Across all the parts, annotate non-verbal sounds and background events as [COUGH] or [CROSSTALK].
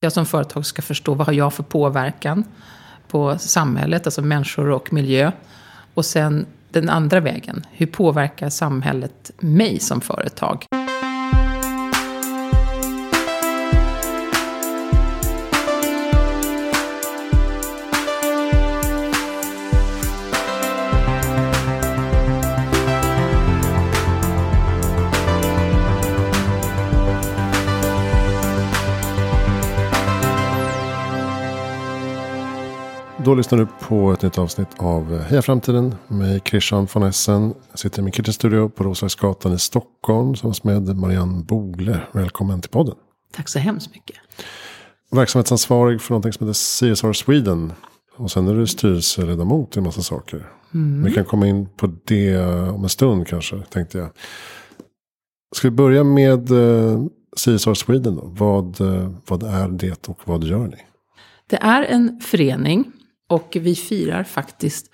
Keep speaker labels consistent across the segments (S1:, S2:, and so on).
S1: Jag som företag ska förstå vad har jag för påverkan på samhället, alltså människor och miljö. Och sen den andra vägen, hur påverkar samhället mig som företag?
S2: Då lyssnar du på ett nytt avsnitt av Heja Framtiden med Christian von Essen. Jag sitter i min kitchen studio på Roslagsgatan i Stockholm tillsammans med Marianne Bogle. Välkommen till podden.
S1: Tack så hemskt mycket.
S2: Verksamhetsansvarig för någonting som heter CSR Sweden. Och sen är du styrelseledamot i en massa saker. Mm. Vi kan komma in på det om en stund kanske, tänkte jag. Ska vi börja med eh, CSR Sweden då? Vad, eh, vad är det och vad gör ni?
S1: Det är en förening och vi firar faktiskt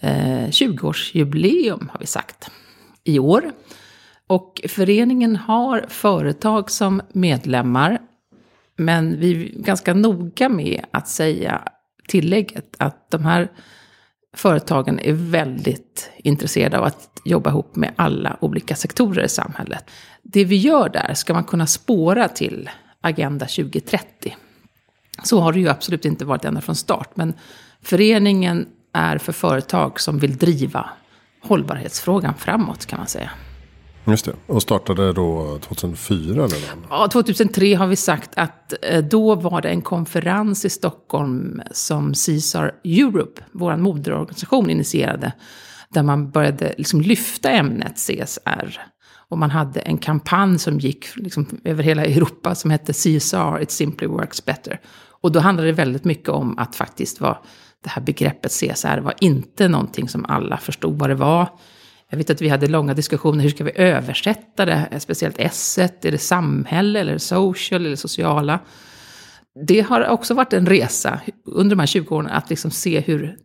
S1: eh, 20-årsjubileum har vi sagt i år. Och föreningen har företag som medlemmar. Men vi är ganska noga med att säga tillägget att de här företagen är väldigt intresserade av att jobba ihop med alla olika sektorer i samhället. Det vi gör där ska man kunna spåra till Agenda 2030. Så har det ju absolut inte varit ända från start. Men föreningen är för företag som vill driva hållbarhetsfrågan framåt kan man säga.
S2: Just det. Och startade då 2004? Eller?
S1: Ja, 2003 har vi sagt att eh, då var det en konferens i Stockholm som CSR Europe, vår moderorganisation, initierade. Där man började liksom lyfta ämnet CSR. Och man hade en kampanj som gick liksom över hela Europa som hette CSR, It Simply Works Better. Och då handlade det väldigt mycket om att faktiskt vara, det här begreppet CSR var inte någonting som alla förstod vad det var. Jag vet att vi hade långa diskussioner, hur ska vi översätta det? Speciellt S, är det samhälle eller social eller sociala? Det har också varit en resa under de här 20 åren att liksom se hur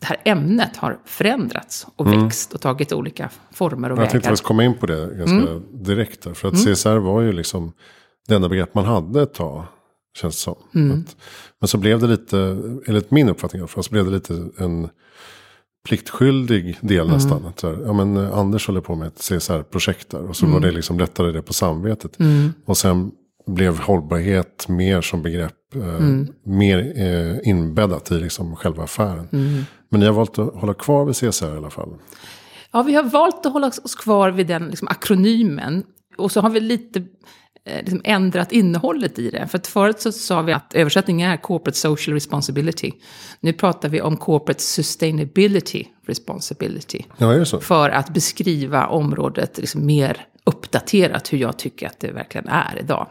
S1: det här ämnet har förändrats och mm. växt och tagit olika former och
S2: vägar. Jag tänkte faktiskt komma in på det ganska mm. direkt. Där, för att mm. CSR var ju liksom det enda begrepp man hade ett tag. Känns det som. Mm. Att, men så blev det lite, enligt min uppfattning för så blev det lite en pliktskyldig del mm. nästan. Att, ja, men eh, Anders håller på med ett CSR-projekt där. Och så mm. var det liksom lättare det på samvetet. Mm. Och sen blev hållbarhet mer som begrepp. Eh, mm. mer eh, inbäddat i liksom själva affären. Mm. Men ni har valt att hålla kvar vid CSR i alla fall.
S1: Ja, vi har valt att hålla oss kvar vid den liksom, akronymen. Och så har vi lite Eh, liksom ändrat innehållet i det. För att förut så sa vi att översättningen är corporate social responsibility. Nu pratar vi om corporate sustainability responsibility.
S2: Ja, är det så?
S1: För att beskriva området liksom mer uppdaterat hur jag tycker att det verkligen är idag.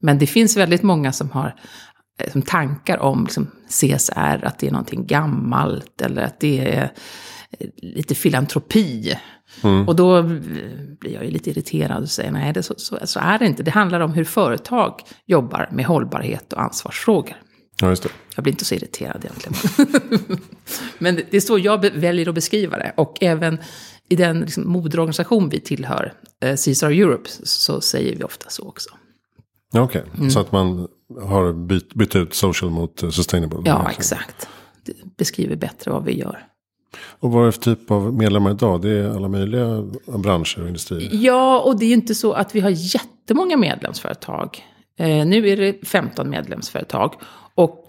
S1: Men det finns väldigt många som har liksom, tankar om liksom, CSR, att det är någonting gammalt eller att det är lite filantropi. Mm. Och då blir jag ju lite irriterad och säger nej, det så, så, så, är det inte. Det handlar om hur företag jobbar med hållbarhet och ansvarsfrågor.
S2: Ja, just det.
S1: Jag blir inte så irriterad egentligen. [LAUGHS] Men det är så jag väljer att beskriva det. Och även i den liksom, moderorganisation vi tillhör, eh, CSR Europe, så säger vi ofta så också.
S2: Okej, okay. mm. så att man har bytt, bytt ut social mot eh, sustainable?
S1: Ja, exakt. Det beskriver bättre vad vi gör.
S2: Och vad är det för typ av medlemmar idag? Det är alla möjliga branscher och industrier?
S1: Ja, och det är ju inte så att vi har jättemånga medlemsföretag. Eh, nu är det 15 medlemsföretag. Och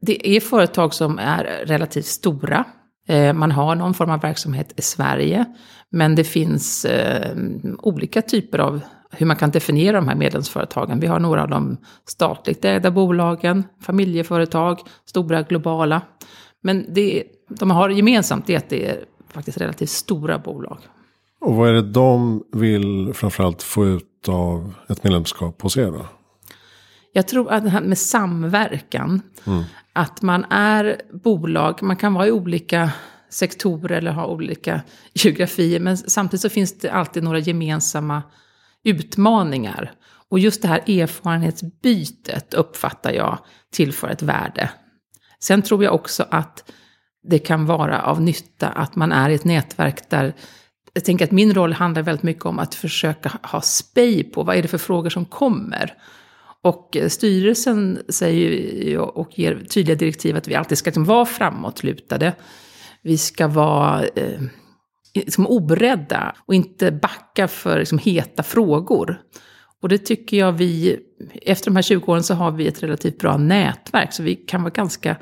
S1: det är företag som är relativt stora. Eh, man har någon form av verksamhet i Sverige. Men det finns eh, olika typer av hur man kan definiera de här medlemsföretagen. Vi har några av de statligt ägda bolagen, familjeföretag, stora globala. Men det, de har gemensamt det att det är faktiskt relativt stora bolag.
S2: Och vad är det de vill framförallt få ut av ett medlemskap hos er då?
S1: Jag tror att det här med samverkan, mm. att man är bolag, man kan vara i olika sektorer eller ha olika geografier, men samtidigt så finns det alltid några gemensamma utmaningar. Och just det här erfarenhetsbytet uppfattar jag tillför ett värde Sen tror jag också att det kan vara av nytta att man är i ett nätverk där jag tänker att min roll handlar väldigt mycket om att försöka ha spej på vad är det för frågor som kommer. Och styrelsen säger ju och ger tydliga direktiv att vi alltid ska liksom vara framåtlutade. Vi ska vara eh, liksom oberedda och inte backa för liksom heta frågor. Och det tycker jag vi, efter de här 20 åren så har vi ett relativt bra nätverk, så vi kan vara ganska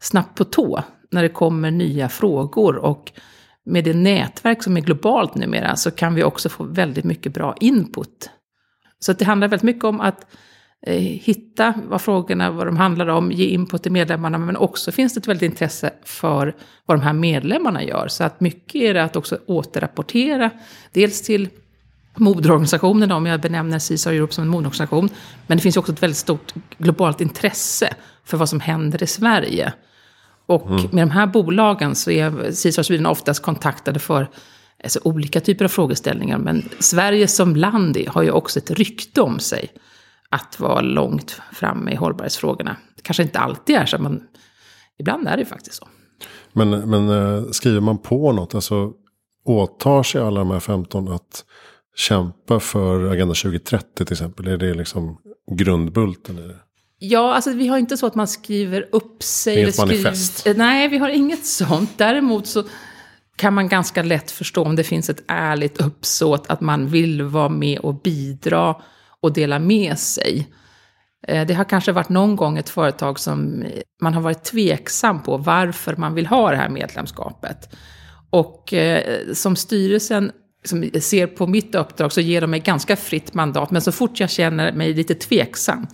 S1: snabbt på tå när det kommer nya frågor. Och med det nätverk som är globalt numera så kan vi också få väldigt mycket bra input. Så det handlar väldigt mycket om att hitta vad frågorna, vad de handlar om, ge input till medlemmarna, men också finns det ett väldigt intresse för vad de här medlemmarna gör. Så att mycket är det att också återrapportera, dels till moderorganisationen, om jag benämner CISA Europe som en moderorganisation. Men det finns också ett väldigt stort globalt intresse för vad som händer i Sverige. Och mm. med de här bolagen så är CISA Sweden oftast kontaktade för alltså, olika typer av frågeställningar. Men Sverige som land har ju också ett rykte om sig att vara långt framme i hållbarhetsfrågorna. Det kanske inte alltid är så, men ibland är det faktiskt så.
S2: Men, men eh, skriver man på något, alltså åtar sig alla de här 15 att kämpa för Agenda 2030 till exempel? Är det liksom grundbulten i det?
S1: Ja, alltså vi har inte så att man skriver upp sig.
S2: Inget skriver, manifest?
S1: Nej, vi har inget sånt. Däremot så kan man ganska lätt förstå om det finns ett ärligt uppsåt att man vill vara med och bidra och dela med sig. Eh, det har kanske varit någon gång ett företag som man har varit tveksam på varför man vill ha det här medlemskapet. Och eh, som styrelsen som ser på mitt uppdrag så ger de mig ganska fritt mandat. Men så fort jag känner mig lite tveksam,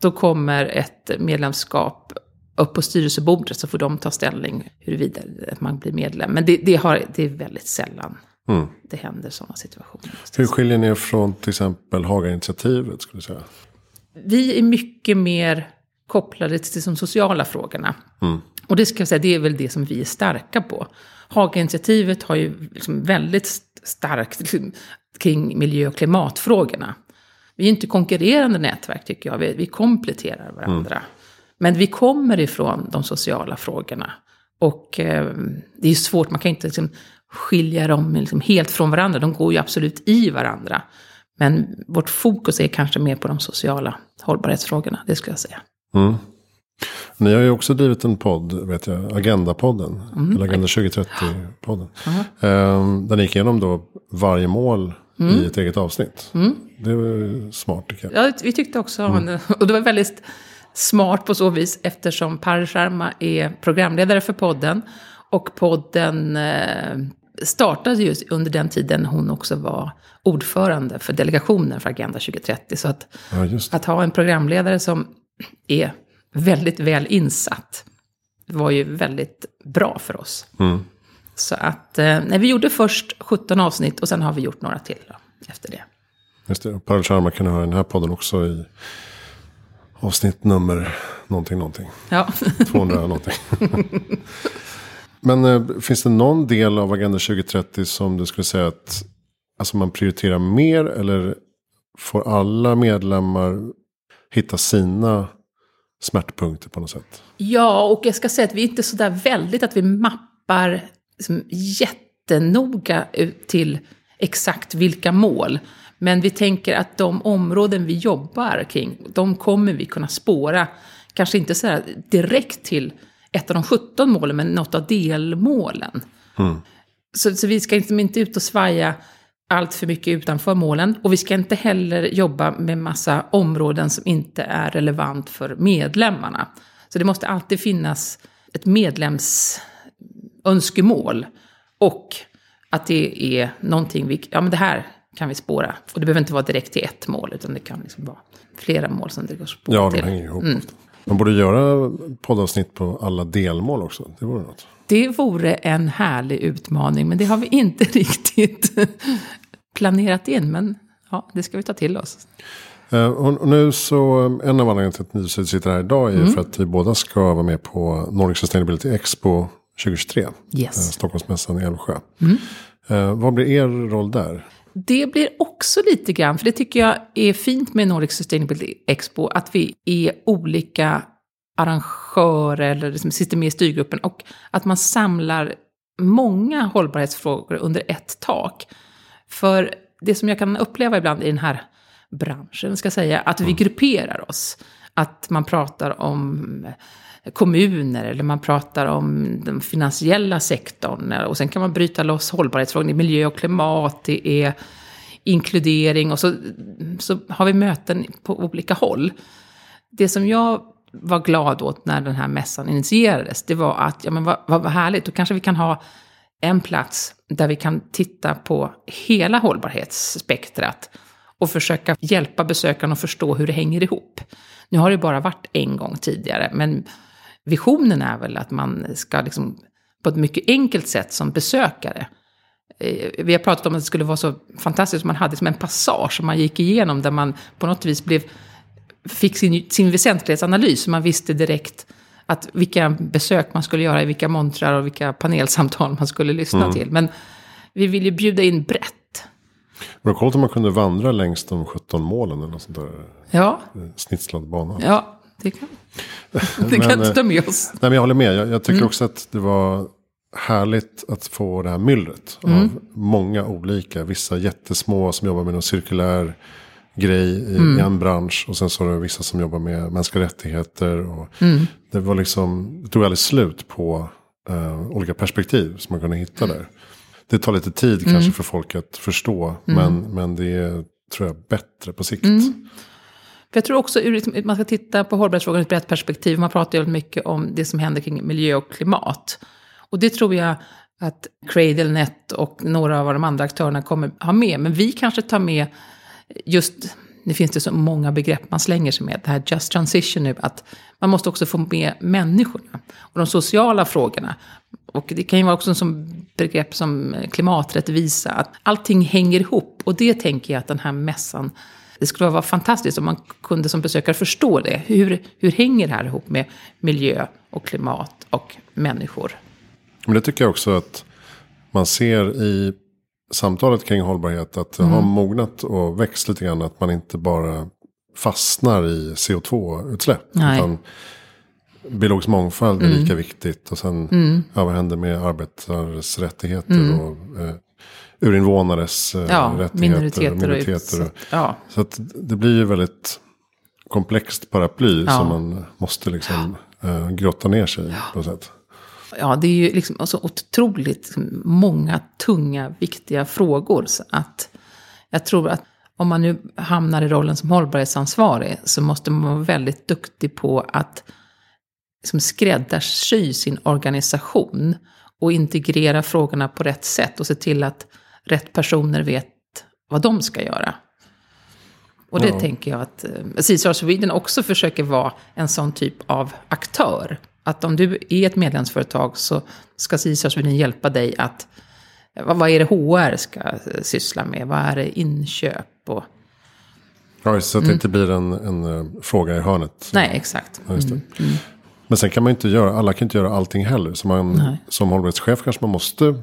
S1: då kommer ett medlemskap upp på styrelsebordet så får de ta ställning huruvida man blir medlem. Men det, det, har, det är väldigt sällan mm. det händer sådana situationer.
S2: Hur skiljer ni er från till exempel Haga-initiativet? Skulle säga?
S1: Vi är mycket mer kopplade till de sociala frågorna. Mm. Och det ska jag säga, det är väl det som vi är starka på. Haga-initiativet har ju liksom väldigt starkt [LAUGHS] kring miljö och klimatfrågorna. Vi är inte konkurrerande nätverk tycker jag, vi, vi kompletterar varandra. Mm. Men vi kommer ifrån de sociala frågorna. Och eh, det är svårt, man kan inte liksom, skilja dem liksom, helt från varandra, de går ju absolut i varandra. Men vårt fokus är kanske mer på de sociala hållbarhetsfrågorna, det skulle jag säga. Mm.
S2: Ni har ju också drivit en podd, vet jag, Agenda-podden. Mm. Eller Agenda 2030-podden. Mm. Um, där ni gick igenom då varje mål mm. i ett eget avsnitt. Mm. Det var smart tycker
S1: jag. Ja, vi tyckte också, mm. och det var väldigt smart på så vis eftersom Par Sharma är programledare för podden. Och podden eh, startade just under den tiden hon också var ordförande för delegationen för Agenda 2030. Så att, ja, att ha en programledare som är väldigt väl insatt var ju väldigt bra för oss. Mm. Så att, eh, nej, vi gjorde först 17 avsnitt och sen har vi gjort några till då, efter det.
S2: Just det, Paul Sharma kan höra den här podden också i avsnitt nummer någonting, någonting.
S1: Ja. [LAUGHS]
S2: 200 någonting. [LAUGHS] Men eh, finns det någon del av Agenda 2030 som du skulle säga att alltså man prioriterar mer eller får alla medlemmar hitta sina smärtpunkter på något sätt.
S1: Ja, och jag ska säga att vi är inte så där väldigt att vi mappar liksom jättenoga till exakt vilka mål. Men vi tänker att de områden vi jobbar kring, de kommer vi kunna spåra. Kanske inte så direkt till ett av de 17 målen, men något av delmålen. Mm. Så, så, vi ska liksom inte ut och svaja allt för mycket utanför målen. Och vi ska inte heller jobba med massa områden som inte är relevant för medlemmarna. Så det måste alltid finnas ett medlemsönskemål. Och att det är någonting vi, ja men det här kan vi spåra. Och det behöver inte vara direkt till ett mål, utan det kan liksom vara flera mål som det går spåra
S2: Ja, de hänger ihop. Mm. Man borde göra poddavsnitt på alla delmål också. Det vore något.
S1: Det vore en härlig utmaning, men det har vi inte [LAUGHS] riktigt planerat in. Men ja, det ska vi ta till oss.
S2: Uh, och nu så, en av anledningarna till att ni sitter här idag är mm. för att vi båda ska vara med på Nordic Sustainability Expo 2023.
S1: Yes. Uh,
S2: Stockholmsmässan i Älvsjö. Mm. Vad blir er roll där?
S1: Det blir också lite grann, för det tycker jag är fint med Nordic Sustainability Expo, att vi är olika arrangörer eller liksom sitter med i styrgruppen och att man samlar många hållbarhetsfrågor under ett tak. För det som jag kan uppleva ibland i den här branschen, ska säga, att vi grupperar oss. Att man pratar om kommuner eller man pratar om den finansiella sektorn. Och sen kan man bryta loss hållbarhetsfrågor, det är miljö och klimat, det är inkludering och så, så har vi möten på olika håll. Det som jag var glad åt när den här mässan initierades, det var att, ja men vad, vad härligt, då kanske vi kan ha en plats där vi kan titta på hela hållbarhetsspektrat och försöka hjälpa besökarna att förstå hur det hänger ihop. Nu har det bara varit en gång tidigare, men visionen är väl att man ska liksom på ett mycket enkelt sätt som besökare eh, vi har pratat om att det skulle vara så fantastiskt om man hade som en passage som man gick igenom där man på något vis blev, fick sin, sin väsentlighetsanalys. Så man visste direkt att vilka besök man skulle göra i vilka montrar och vilka panelsamtal man skulle lyssna mm. till. Men vi vill ju bjuda in brett.
S2: Var det coolt om man kunde vandra längs de 17 målen eller något sånt där?
S1: Ja.
S2: Snitslad bana.
S1: Ja, det kan, [LAUGHS] det kan inte ta med oss.
S2: Nej, men jag håller med. Jag, jag tycker mm. också att det var härligt att få det här myllret. Mm. Av många olika, vissa jättesmå som jobbar med någon cirkulär grej i, mm. en bransch. Och sen så är det vissa som jobbar med mänskliga rättigheter. Och mm. Det var liksom, det tog aldrig slut på uh, olika perspektiv som man kunde hitta där. Det tar lite tid kanske mm. för folk att förstå. Mm. Men, men det är, tror jag, bättre på sikt.
S1: För jag tror också att liksom, man ska titta på hållbarhetsfrågan ur ett brett perspektiv. Man pratar ju mycket om det som händer kring miljö och klimat. Och det tror jag att CradleNet och några av de andra aktörerna kommer ha med. Men vi kanske tar med just, nu finns det så många begrepp man slänger sig med, det här just transition nu, att man måste också få med människorna och de sociala frågorna. Och det kan ju vara också som begrepp som klimaträttvisa, att allting hänger ihop. Och det tänker jag att den här mässan det skulle vara fantastiskt om man kunde som besökare förstå det. Hur, hur hänger det här ihop med miljö och klimat och människor?
S2: Men det tycker jag också att man ser i samtalet kring hållbarhet. Att det mm. har mognat och växt lite grann. Att man inte bara fastnar i CO2-utsläpp. Utan biologisk mångfald är mm. lika viktigt. Och sen mm. ja, vad händer med arbetares rättigheter. Mm. Och eh, urinvånares eh, ja, rättigheter. Minoriteter. Minoriteter. Och, ja. Så att det blir ju väldigt komplext paraply ja. som man måste liksom eh, grotta ner sig i på något sätt.
S1: Ja, det är ju liksom så otroligt liksom, många tunga, viktiga frågor. Så att jag tror att om man nu hamnar i rollen som hållbarhetsansvarig så måste man vara väldigt duktig på att liksom, skräddarsy sin organisation och integrera frågorna på rätt sätt och se till att rätt personer vet vad de ska göra. Och det ja. tänker jag att eh, Sweden också försöker vara en sån typ av aktör. Att om du är ett medlemsföretag så ska CSR Sweden hjälpa dig att... Vad, vad är det HR ska eh, syssla med? Vad är det inköp? Och,
S2: ja, så att det mm. inte blir en, en, eh, fråga i hörnet.
S1: Nej, exakt. Ja, mm. Mm.
S2: Men sen kan man inte göra, alla kan inte göra allting heller. Så man, som hållbarhetschef kanske man måste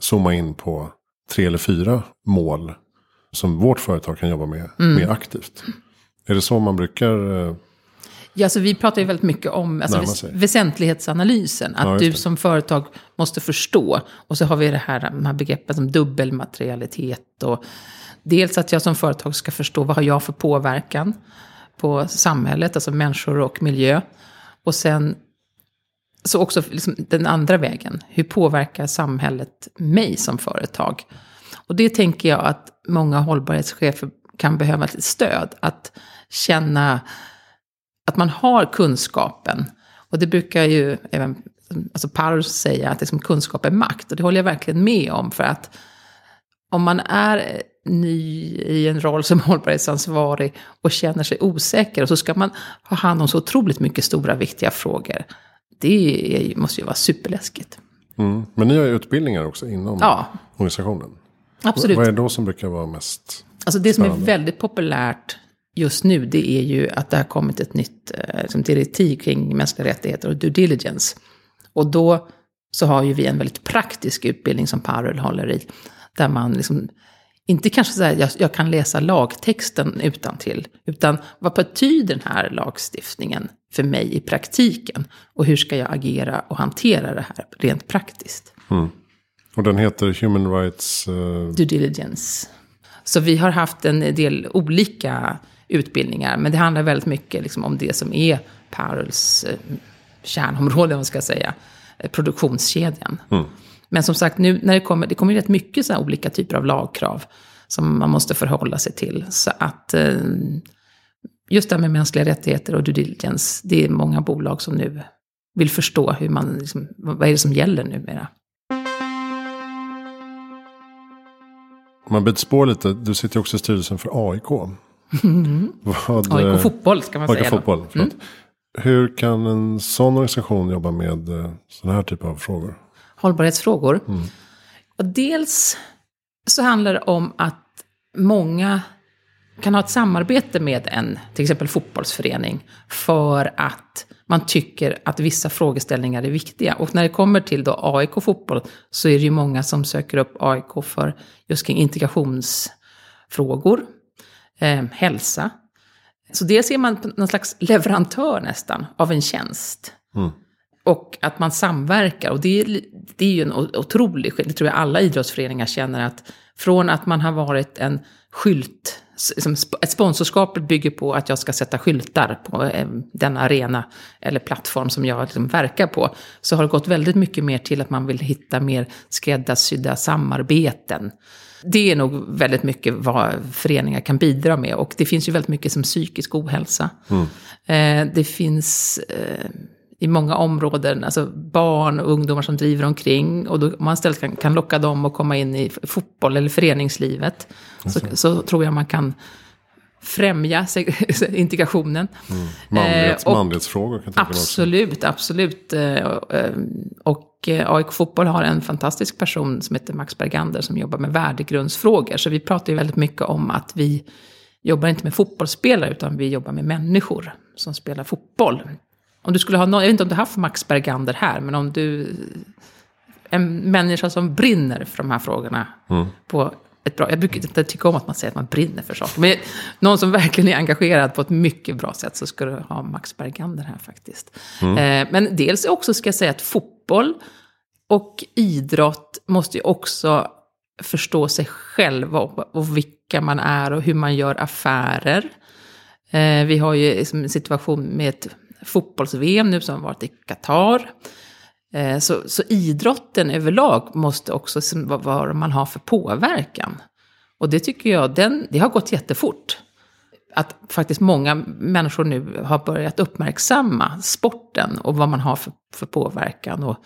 S2: zooma in på tre eller fyra mål som vårt företag kan jobba med mm. mer aktivt. Är det så man brukar eh,
S1: Ja, så vi pratar ju väldigt mycket om alltså, väsentlighetsanalysen. Att ja, du som företag måste förstå. Och så har vi det här, de här begreppen som dubbelmaterialitet. Och dels att jag som företag ska förstå vad har jag för påverkan på samhället, alltså människor och miljö. Och sen så också liksom den andra vägen. Hur påverkar samhället mig som företag? Och det tänker jag att många hållbarhetschefer kan behöva ett stöd. Att känna att man har kunskapen. Och det brukar ju även alltså Paros säga, att liksom kunskap är makt. Och det håller jag verkligen med om. För att om man är ny i en roll som [LAUGHS] hållbarhetsansvarig och känner sig osäker, och så ska man ha hand om så otroligt mycket stora viktiga frågor. Det måste ju vara superläskigt.
S2: Mm. Men ni har ju utbildningar också inom ja. organisationen.
S1: Absolut.
S2: Vad är det då som brukar vara mest
S1: Alltså det som är väldigt populärt just nu, det är ju att det har kommit ett nytt eh, liksom, direktiv kring mänskliga rättigheter och due diligence. Och då så har ju vi en väldigt praktisk utbildning som Parul håller i. Där man liksom, inte kanske säger jag, jag kan läsa lagtexten utan till, utan vad betyder den här lagstiftningen för mig i praktiken? Och hur ska jag agera och hantera det här rent praktiskt? Mm.
S2: Och den heter Human Rights... Uh...
S1: Due diligence. Så vi har haft en del olika utbildningar, men det handlar väldigt mycket liksom om det som är Paruls eh, kärnområde, om man ska säga, eh, produktionskedjan. Mm. Men som sagt, nu när det kommer, det kommer rätt mycket så olika typer av lagkrav som man måste förhålla sig till. Så att eh, just det här med mänskliga rättigheter och due diligence, det är många bolag som nu vill förstå hur man, liksom, vad är det som gäller numera.
S2: Om man byter spår lite, du sitter ju också i styrelsen för AIK.
S1: Mm. [LAUGHS] Vad, AIK eh, Fotboll ska man
S2: AIK
S1: säga.
S2: Fotboll, mm. Hur kan en sån organisation jobba med eh, sådana här typer av frågor?
S1: Hållbarhetsfrågor? Mm. Och dels så handlar det om att många kan ha ett samarbete med en, till exempel fotbollsförening, för att man tycker att vissa frågeställningar är viktiga. Och när det kommer till då AIK fotboll så är det ju många som söker upp AIK för just kring integrationsfrågor, eh, hälsa. Så dels är man någon slags leverantör nästan av en tjänst. Mm. Och att man samverkar. Och det är, det är ju en otrolig skillnad. Det tror jag alla idrottsföreningar känner att från att man har varit en skylt, ett sponsorskap bygger på att jag ska sätta skyltar på eh, den arena eller plattform som jag liksom verkar på. Så har det gått väldigt mycket mer till att man vill hitta mer skräddarsydda samarbeten. Det är nog väldigt mycket vad föreningar kan bidra med. Och det finns ju väldigt mycket som psykisk ohälsa. Mm. Eh, det finns eh, i många områden, alltså barn och ungdomar som driver omkring. Och då man istället kan, kan locka dem att komma in i fotboll eller föreningslivet. Så, så, tror jag man kan främja [LAUGHS] integrationen.
S2: Mm. Manlighets, eh, manlighetsfrågor kan
S1: jag Absolut, absolut. Eh, eh, och AIK Fotboll har en fantastisk person som heter Max Bergander som jobbar med värdegrundsfrågor. Så vi pratar ju väldigt mycket om att vi jobbar inte med fotbollsspelare utan vi jobbar med människor som spelar fotboll. Om du skulle ha någon, jag vet inte om du har haft Max Bergander här, men om du... En människa som brinner för de här frågorna mm. på ett bra... Jag brukar inte tycka om att man säger att man brinner för saker. Men någon som verkligen är engagerad på ett mycket bra sätt så ska du ha Max Bergander här faktiskt. Mm. Eh, men dels också ska jag säga att fotboll och idrott måste ju också förstå sig själva och, och vilka man är och hur man gör affärer. Eh, vi har ju liksom en situation med ett fotbolls-VM nu som har varit i Qatar. Eh, så, så idrotten överlag måste också vara vad man har för påverkan. Och det tycker jag, den, det har gått jättefort. Att faktiskt många människor nu har börjat uppmärksamma sporten och vad man har för, för påverkan. Och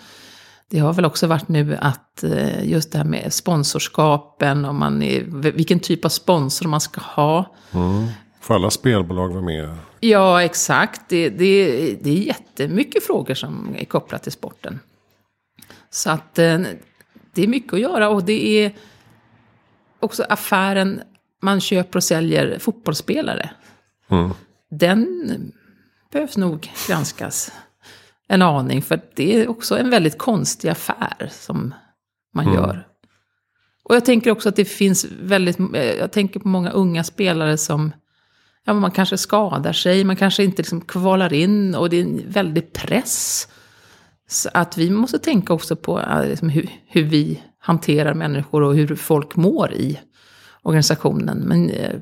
S1: det har väl också varit nu att eh, just det här med sponsorskapen, och man är, vilken typ av sponsor man ska ha.
S2: Mm. Får alla spelbolag vara med?
S1: Ja, exakt. Det, det, det är jättemycket frågor som är kopplat till sporten. Så att eh, det är mycket att göra och det är också affären, man köper och säljer fotbollsspelare. Mm. Den behövs nog granskas en aning, för det är också en väldigt konstig affär som man mm. gör. Och jag tänker också att det finns väldigt, jag tänker på många unga spelare som ja, man kanske skadar sig, man kanske inte liksom kvalar in och det är en väldig press. Så att vi måste tänka också på liksom, hur, hur, vi hanterar människor och hur folk mår i organisationen. Men eh,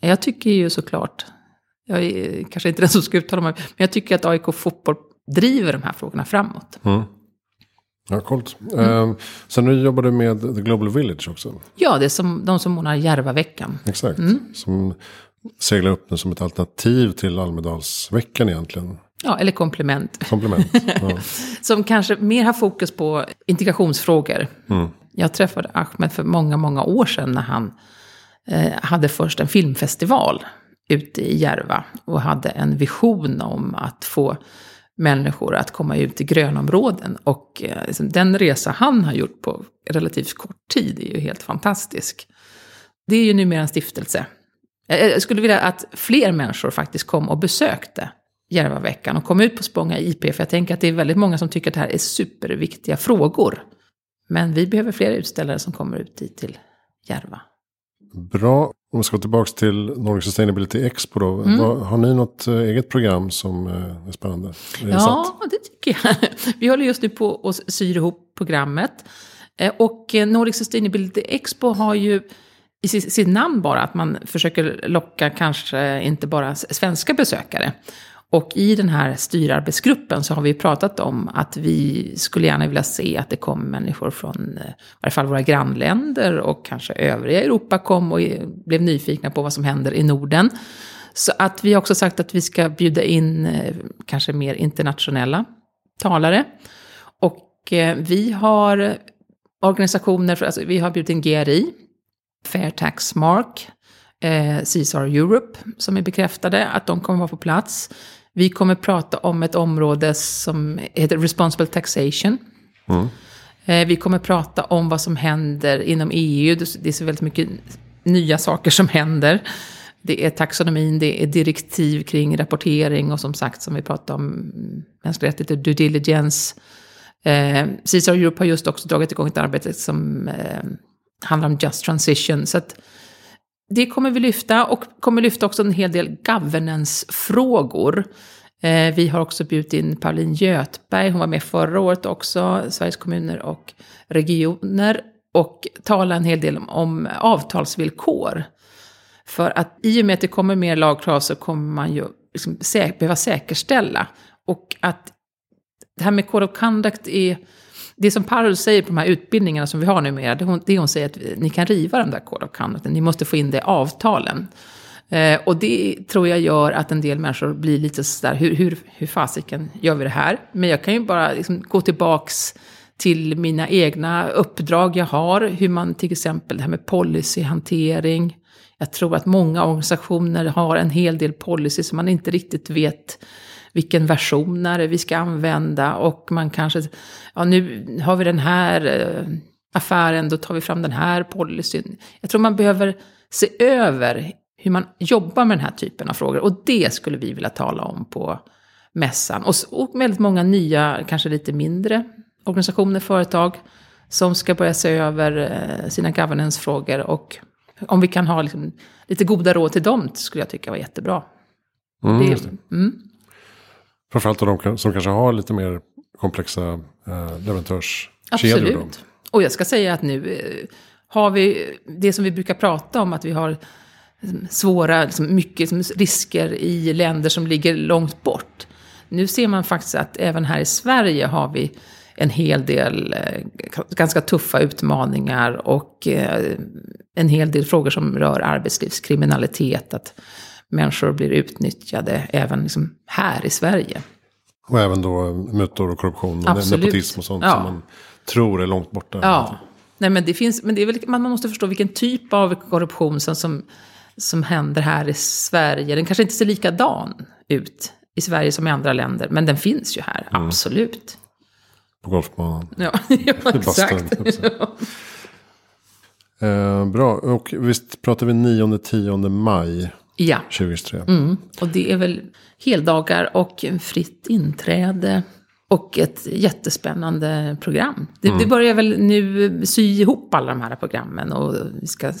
S1: jag tycker ju såklart, jag är kanske inte den som ska uttala mig, men jag tycker att AIK Fotboll driver de här frågorna framåt.
S2: Mm. Ja, coolt. Mm. Eh, sen nu jobbar du med The Global Village också.
S1: Ja, det är som, de som ordnar Järvaveckan.
S2: Exakt. Mm. Som segla upp den som ett alternativ till Almedalsveckan egentligen.
S1: Ja, eller komplement.
S2: Komplement. [LAUGHS] Ja.
S1: som kanske mer har fokus på integrationsfrågor. Mm. Jag träffade Ahmed för många, många år sedan när han eh, hade först en filmfestival ute i Järva. Och hade en vision om att få människor att komma ut i grönområden. Och eh, liksom, den resa han har gjort på relativt kort tid är ju helt fantastisk. Det är ju numera en stiftelse jag skulle vilja att fler människor faktiskt kom och besökte Järvaveckan och kom ut på Spånga IP. För jag tänker att det är väldigt många som tycker att det här är superviktiga frågor. Men vi behöver fler utställare som kommer ut dit till Järva.
S2: Bra. Om vi ska gå tillbaka till Nordic Sustainability Expo då. Mm. Har ni något eh, eget program som eh, är spännande? Är
S1: ja, det tycker jag. [LAUGHS] Vi håller just nu på att syr ihop programmet. Eh, och Nordic Sustainability Expo har ju i sitt namn bara, att man försöker locka kanske inte bara svenska besökare. Och i den här styrarbetsgruppen så har vi pratat om att vi skulle gärna vilja se att det kom människor från eh, i varje fall våra grannländer och kanske övriga Europa kom och blev nyfikna på vad som händer i Norden. Så att vi har också sagt att vi ska bjuda in eh, kanske mer internationella talare. Och eh, vi har organisationer, alltså vi har bjudit in GRI, Fair Tax Mark, eh, Caesar Europe som är bekräftade att de kommer vara på plats. Vi kommer prata om ett område som heter Responsible Taxation. Mm. Eh, vi kommer prata om vad som händer inom EU. Det är så väldigt mycket nya saker som händer. Det är taxonomin, det är direktiv kring rapportering och som sagt som vi pratade om mänskliga rättigheter, due diligence. Eh, Caesar Europe har just också dragit igång ett arbete som eh, handlar om just transition. Så att det kommer vi lyfta och kommer lyfta också en hel del governance-frågor. Eh, vi har också bjudit in Pauline Götberg, hon var med förra året också, Sveriges kommuner och regioner. Och tala en hel del om, om avtalsvillkor. För att i och med att det kommer mer lagkrav så kommer man ju liksom sä behöva säkerställa. Och att det här med Code of Conduct är det som Parul säger på de här utbildningarna som vi har numera, det hon, det hon säger att ni kan riva de där Code of Conduct, ni måste få in det i avtalen. Eh, och det tror jag gör att en del människor blir lite sådär, hur, hur, hur fasiken gör vi det här? Men jag kan ju bara liksom gå tillbaks till mina egna uppdrag jag har, hur man till exempel det här med policyhantering. Jag tror att många organisationer har en hel del policy som man inte riktigt vet vilken version är det vi ska använda och man kanske, ja nu har vi den här eh, affären, då tar vi fram den här policyn. Jag tror man behöver se över hur man jobbar med den här typen av frågor och det skulle vi vilja tala om på mässan. Och, och väldigt många nya, kanske lite mindre organisationer, företag som ska börja se över eh, sina governance-frågor och om vi kan ha liksom, lite goda råd till dem skulle jag tycka var jättebra.
S2: Mm, det, mm. Framförallt av de som kanske har lite mer komplexa eh, leverantörskedjor.
S1: Absolut. Och jag ska säga att nu eh, har vi det som vi brukar prata om, att vi har liksom, svåra, liksom, mycket liksom, risker i länder som ligger långt bort. Nu ser man faktiskt att även här i Sverige har vi en hel del eh, ganska tuffa utmaningar och eh, en hel del frågor som rör arbetslivskriminalitet. Att människor blir utnyttjade även liksom här i Sverige.
S2: Och även då mutor och korruption och Absolut. nepotism och sånt ja. som man tror är långt borta.
S1: Ja, Nej, men det finns, men det är väl, man måste förstå vilken typ av korruption som, som, som händer här i Sverige. Den kanske inte ser likadan ut i Sverige som i andra länder, men den finns ju här, mm. absolut.
S2: På golfbanan.
S1: Ja, [LAUGHS] ja exakt. [LAUGHS]
S2: eh, bra, och visst pratar vi 9-10 maj
S1: Ja.
S2: 2023.
S1: Mm. Och det är väl heldagar och fritt inträde. Och ett jättespännande program. Det, mm. det börjar väl nu sy ihop alla de här programmen. Och vi ska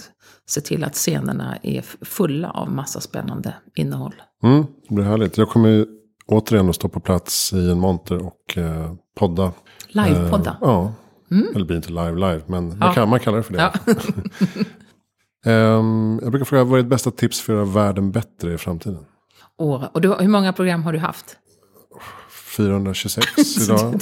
S1: se till att scenerna är fulla av massa spännande innehåll.
S2: Mm, det blir härligt. Jag kommer återigen att stå på plats i en monter och eh, podda.
S1: Live-podda?
S2: Eh, ja. Mm. Eller blir inte live live, men ja. kan, man kallar det för det. Ja. [LAUGHS] [LAUGHS] Um, jag brukar fråga, vad är ditt bästa tips för att göra världen bättre i framtiden?
S1: Och, och du, hur många program har du haft?
S2: 426 [LAUGHS] idag.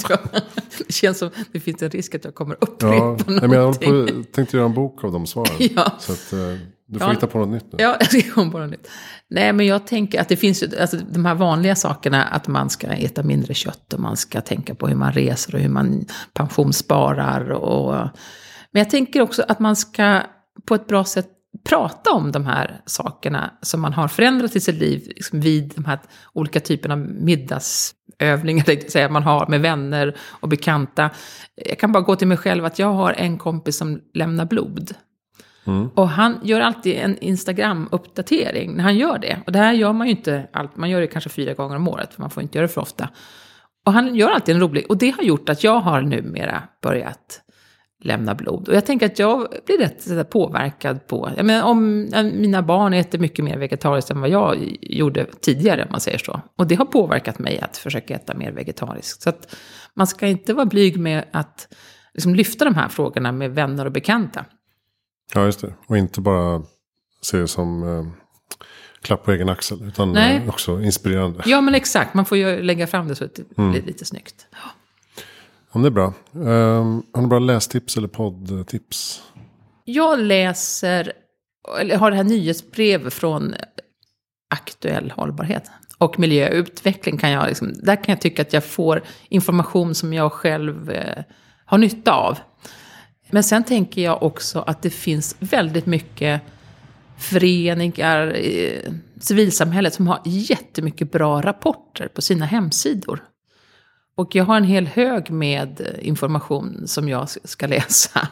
S1: det känns som det finns en risk att jag kommer upprepa ja, någonting.
S2: Men jag på, tänkte göra en bok av de svaren. [LAUGHS] ja. Så att, uh, du får ja. hitta på något nytt nu.
S1: Ja, [LAUGHS] jag ska komma på något nytt. Nej, men jag tänker att det finns alltså de här vanliga sakerna, att man ska äta mindre kött och man ska tänka på hur man reser och hur man pensionssparar. Och, men jag tänker också att man ska på ett bra sätt prata om de här sakerna som man har förändrat i sitt liv liksom vid de här olika typerna av middagsövningar säga, man har med vänner och bekanta. Jag kan bara gå till mig själv att jag har en kompis som lämnar blod. Mm. Och han gör alltid en Instagram-uppdatering när han gör det. Och det här gör man ju inte, allt, man gör det kanske fyra gånger om året, för man får inte göra det för ofta. Och han gör alltid en rolig, och det har gjort att jag har numera börjat lämna blod. Och jag tänker att jag blir rätt påverkad på, jag menar om mina barn äter mycket mer vegetariskt än vad jag gjorde tidigare, om man säger så. Och det har påverkat mig att försöka äta mer vegetariskt. Så att man ska inte vara blyg med att liksom lyfta de här frågorna med vänner och bekanta.
S2: Ja, just det. Och inte bara se det som eh, klapp på egen axel. Utan
S1: Nej.
S2: eh, också inspirerande.
S1: Ja, men exakt. Man får ju lägga fram det så att det
S2: Mm.
S1: blir lite snyggt. Ja.
S2: Om det är bra. Um, har ni bra lästips eller poddtips?
S1: Jag läser, eller har det här nyhetsbrev från Aktuell hållbarhet. Och miljöutveckling kan jag, liksom, där kan jag tycka att jag får information som jag själv eh, har nytta av. Men sen tänker jag också att det finns väldigt mycket föreningar, eh, civilsamhället som har jättemycket bra rapporter på sina hemsidor. Och jag har en hel hög med information som jag ska läsa.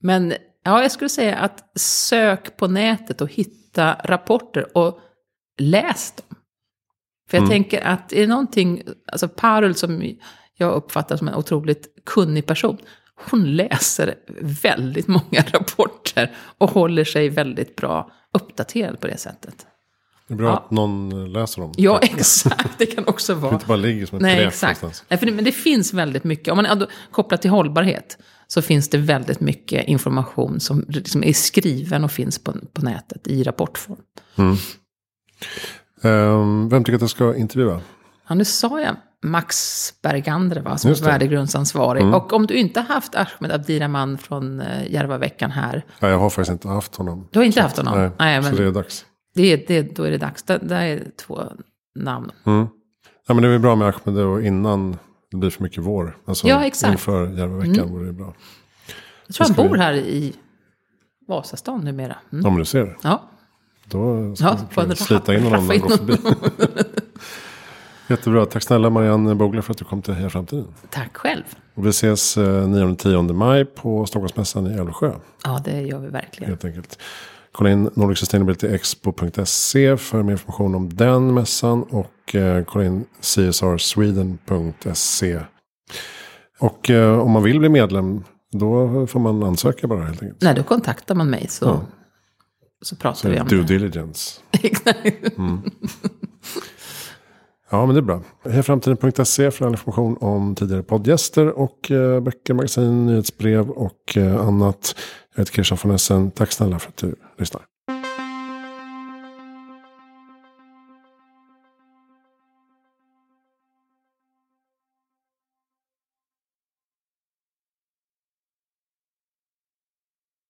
S1: Men ja, jag skulle säga att sök på nätet och hitta rapporter och läs dem. För jag tänker att är det någonting, alltså Parul som jag uppfattar som en otroligt kunnig person, hon läser väldigt många [LAUGHS] rapporter och håller sig väldigt bra uppdaterad på det sättet.
S2: Det är bra
S1: Ja.
S2: att någon läser dem.
S1: Ja, [LAUGHS] exakt. Det kan också
S2: Det
S1: vara.
S2: inte bara ligger som ett
S1: Nej, exakt.
S2: någonstans.
S1: Nej, för det, men det finns väldigt mycket. Om man är kopplat till hållbarhet så finns det väldigt mycket information som liksom är skriven och finns på, på nätet i rapportform.
S2: Ehm, vem tycker att jag ska intervjua?
S1: Ja, nu sa jag Max Bergander va, som
S2: det.
S1: värdegrundsansvarig. Och om du inte har haft Ahmed Abdiraman från uh, Järvaveckan här,
S2: Ja, jag har faktiskt inte haft honom.
S1: du har inte haft honom?
S2: Nej,
S1: Nej,
S2: så
S1: men
S2: det är dags.
S1: Det är, det, då är det dags. Det, det är två namn.
S2: Mm. Ja, men det är väl bra med Ahmed och innan det blir för mycket vår. Alltså,
S1: Ja, exakt. Mm.
S2: Inför Järvaveckan vore det bra.
S1: Jag tror han
S2: vi-
S1: bor här i Vasastan numera. Mm.
S2: Om du ser.
S1: Ja,
S2: Då ska
S1: Ja,
S2: vi slita in honom när han går förbi. Jättebra. Tack snälla Marianne Bogler för att du kom till Heja Framtiden.
S1: tack själv.
S2: Och vi ses eh, 9-10 maj på Stockholmsmässan i Älvsjö.
S1: Ja, det gör vi verkligen.
S2: Helt enkelt. Kolla in nordicsustainabilityexpo.se för mer information om den mässan. Och eh, kolla in csrsweden.se. Och eh, om man vill bli medlem då får man ansöka bara helt enkelt.
S1: Nej, då kontaktar man mig så,
S2: Ja.
S1: så pratar
S2: Så
S1: vi om
S2: due
S1: det.
S2: diligence. [LAUGHS]
S1: Exakt.
S2: Ja, men det är bra. Hejaframtiden.se för all information om tidigare poddgäster och eh, böcker, magasin, nyhetsbrev och eh, annat. Jag heter Christian von Essen. Tack snälla för att du lyssnar.